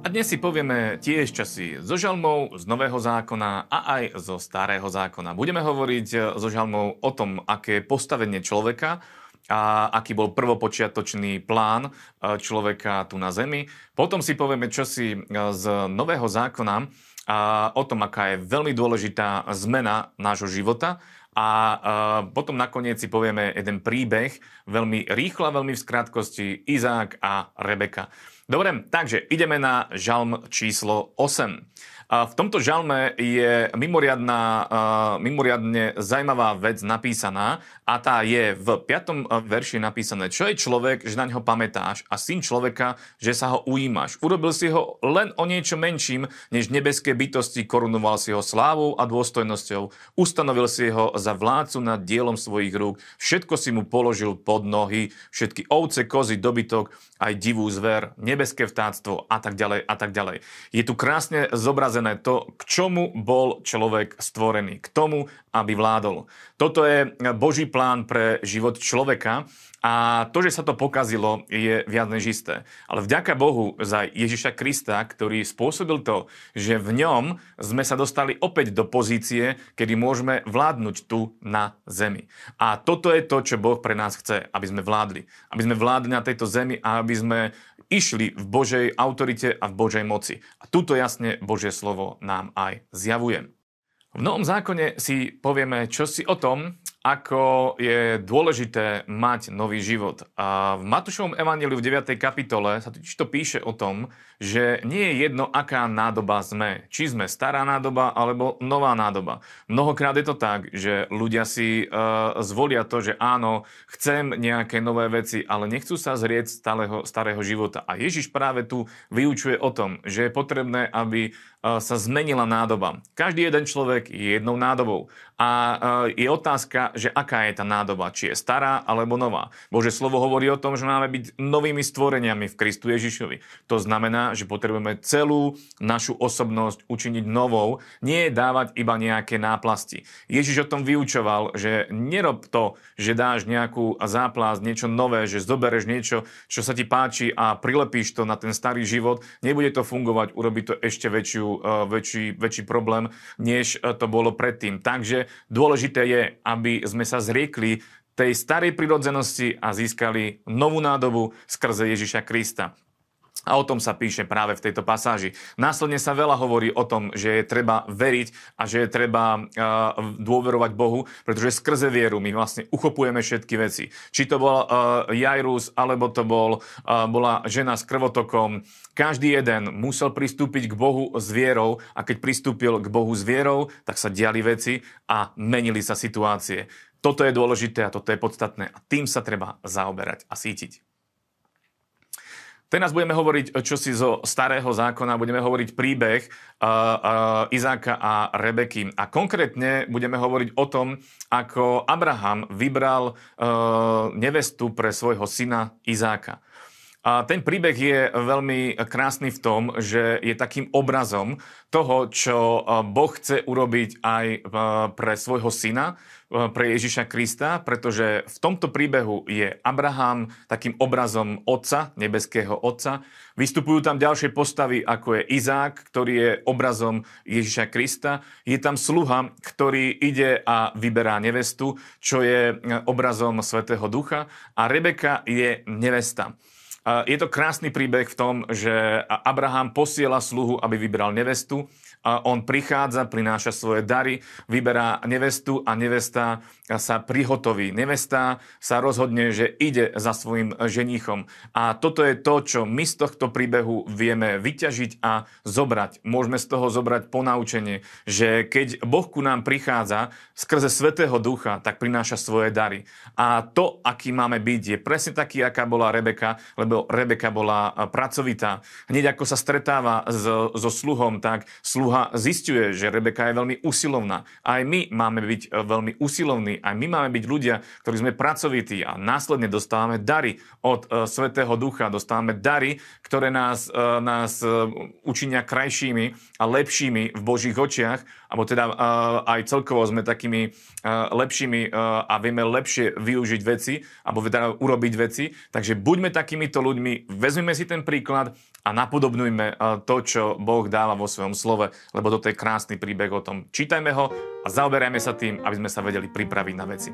A dnes si povieme tiež časy zo žalmov z Nového zákona a aj zo Starého zákona. Budeme hovoriť zo žalmov o tom, aké je postavenie človeka a aký bol prvopočiatočný plán e, človeka tu na Zemi. Potom si povieme čosi e, z Nového zákona a o tom, aká je veľmi dôležitá zmena nášho života. A uh, potom nakoniec si povieme jeden príbeh, veľmi rýchlo a veľmi v skrátkosti, Izák a Rebeka. Dobre, takže ideme na žalm číslo 8. V tomto žalme je mimoriadná, mimoriadne zaujímavá vec napísaná a tá je v 5. verši napísané, čo je človek, že na neho pamätáš a syn človeka, že sa ho ujímaš. Urobil si ho len o niečo menším, než nebeské bytosti, korunoval si ho slávou a dôstojnosťou, ustanovil si ho za vládcu nad dielom svojich rúk, všetko si mu položil pod nohy, všetky ovce, kozy, dobytok, aj divú zver, nebeské vtáctvo a tak ďalej a tak ďalej. Je tu krásne zobrazené prirodzené to, k čomu bol človek stvorený. K tomu, aby vládol. Toto je Boží plán pre život človeka a to, že sa to pokazilo, je viac než isté. Ale vďaka Bohu za Ježiša Krista, ktorý spôsobil to, že v ňom sme sa dostali opäť do pozície, kedy môžeme vládnuť tu na zemi. A toto je to, čo Boh pre nás chce, aby sme vládli. Aby sme vládli na tejto zemi a aby sme išli v Božej autorite a v Božej moci. A tuto jasne Božie slovo nám aj zjavuje. V Novom zákone si povieme čosi o tom, ako je dôležité mať nový život. A v Matúšovom evaníliu v 9. kapitole sa totiž to píše o tom, že nie je jedno, aká nádoba sme. Či sme stará nádoba alebo nová nádoba. Mnohokrát je to tak, že ľudia si uh, zvolia to, že áno, chcem nejaké nové veci, ale nechcú sa zrieť starého, starého života. A Ježiš práve tu vyučuje o tom, že je potrebné, aby uh, sa zmenila nádoba. Každý jeden človek je jednou nádobou. A uh, je otázka, že aká je tá nádoba, či je stará alebo nová. Bože slovo hovorí o tom, že máme byť novými stvoreniami v Kristu Ježišovi. To znamená, že potrebujeme celú našu osobnosť učiniť novou, nie dávať iba nejaké náplasti. Ježiš o tom vyučoval, že nerob to, že dáš nejakú záplast, niečo nové, že zobereš niečo, čo sa ti páči a prilepíš to na ten starý život, nebude to fungovať, urobí to ešte väčšiu, uh, väčší, väčší problém, než uh, to bolo predtým. Takže dôležité je, aby sme sa zriekli tej starej prirodzenosti a získali novú nádobu skrze Ježiša Krista. A o tom sa píše práve v tejto pasáži. Následne sa veľa hovorí o tom, že je treba veriť a že je treba uh, dôverovať Bohu, pretože skrze vieru my vlastne uchopujeme všetky veci. Či to bol uh, Jairus, alebo to bol, uh, bola žena s krvotokom. Každý jeden musel pristúpiť k Bohu s vierou a keď pristúpil k Bohu s vierou, tak sa diali veci a menili sa situácie. Toto je dôležité a toto je podstatné a tým sa treba zaoberať a sítiť. Teraz budeme hovoriť čosi zo starého zákona, budeme hovoriť príbeh uh, uh, Izáka a Rebeky. A konkrétne budeme hovoriť o tom, ako Abraham vybral uh, nevestu pre svojho syna Izáka. A ten príbeh je veľmi krásny v tom, že je takým obrazom toho, čo Boh chce urobiť aj pre svojho syna, pre Ježiša Krista, pretože v tomto príbehu je Abraham takým obrazom otca, nebeského otca. Vystupujú tam ďalšie postavy, ako je Izák, ktorý je obrazom Ježiša Krista. Je tam sluha, ktorý ide a vyberá nevestu, čo je obrazom Svetého Ducha. A Rebeka je nevesta. Je to krásny príbeh v tom, že Abraham posiela sluhu, aby vybral nevestu. On prichádza, prináša svoje dary, vyberá nevestu a nevesta sa prihotoví. Nevesta sa rozhodne, že ide za svojim ženíchom. A toto je to, čo my z tohto príbehu vieme vyťažiť a zobrať. Môžeme z toho zobrať ponaučenie, že keď Boh ku nám prichádza skrze Svetého Ducha, tak prináša svoje dary. A to, aký máme byť, je presne taký, aká bola Rebeka, lebo Rebeka bola pracovitá. Hneď ako sa stretáva so, so sluhom, tak sluha Duha zistuje, že Rebeka je veľmi usilovná. Aj my máme byť e, veľmi usilovní, aj my máme byť ľudia, ktorí sme pracovití a následne dostávame dary od uh, Svetého Ducha, dostávame dary, ktoré nás, uh, nás učinia krajšími a lepšími v Božích očiach, alebo teda aj celkovo sme takými lepšími a vieme lepšie využiť veci, alebo teda urobiť veci. Takže buďme takýmito ľuďmi, vezmeme si ten príklad a napodobnujme to, čo Boh dáva vo svojom slove, lebo toto je krásny príbeh o tom. Čítajme ho a zaoberajme sa tým, aby sme sa vedeli pripraviť na veci.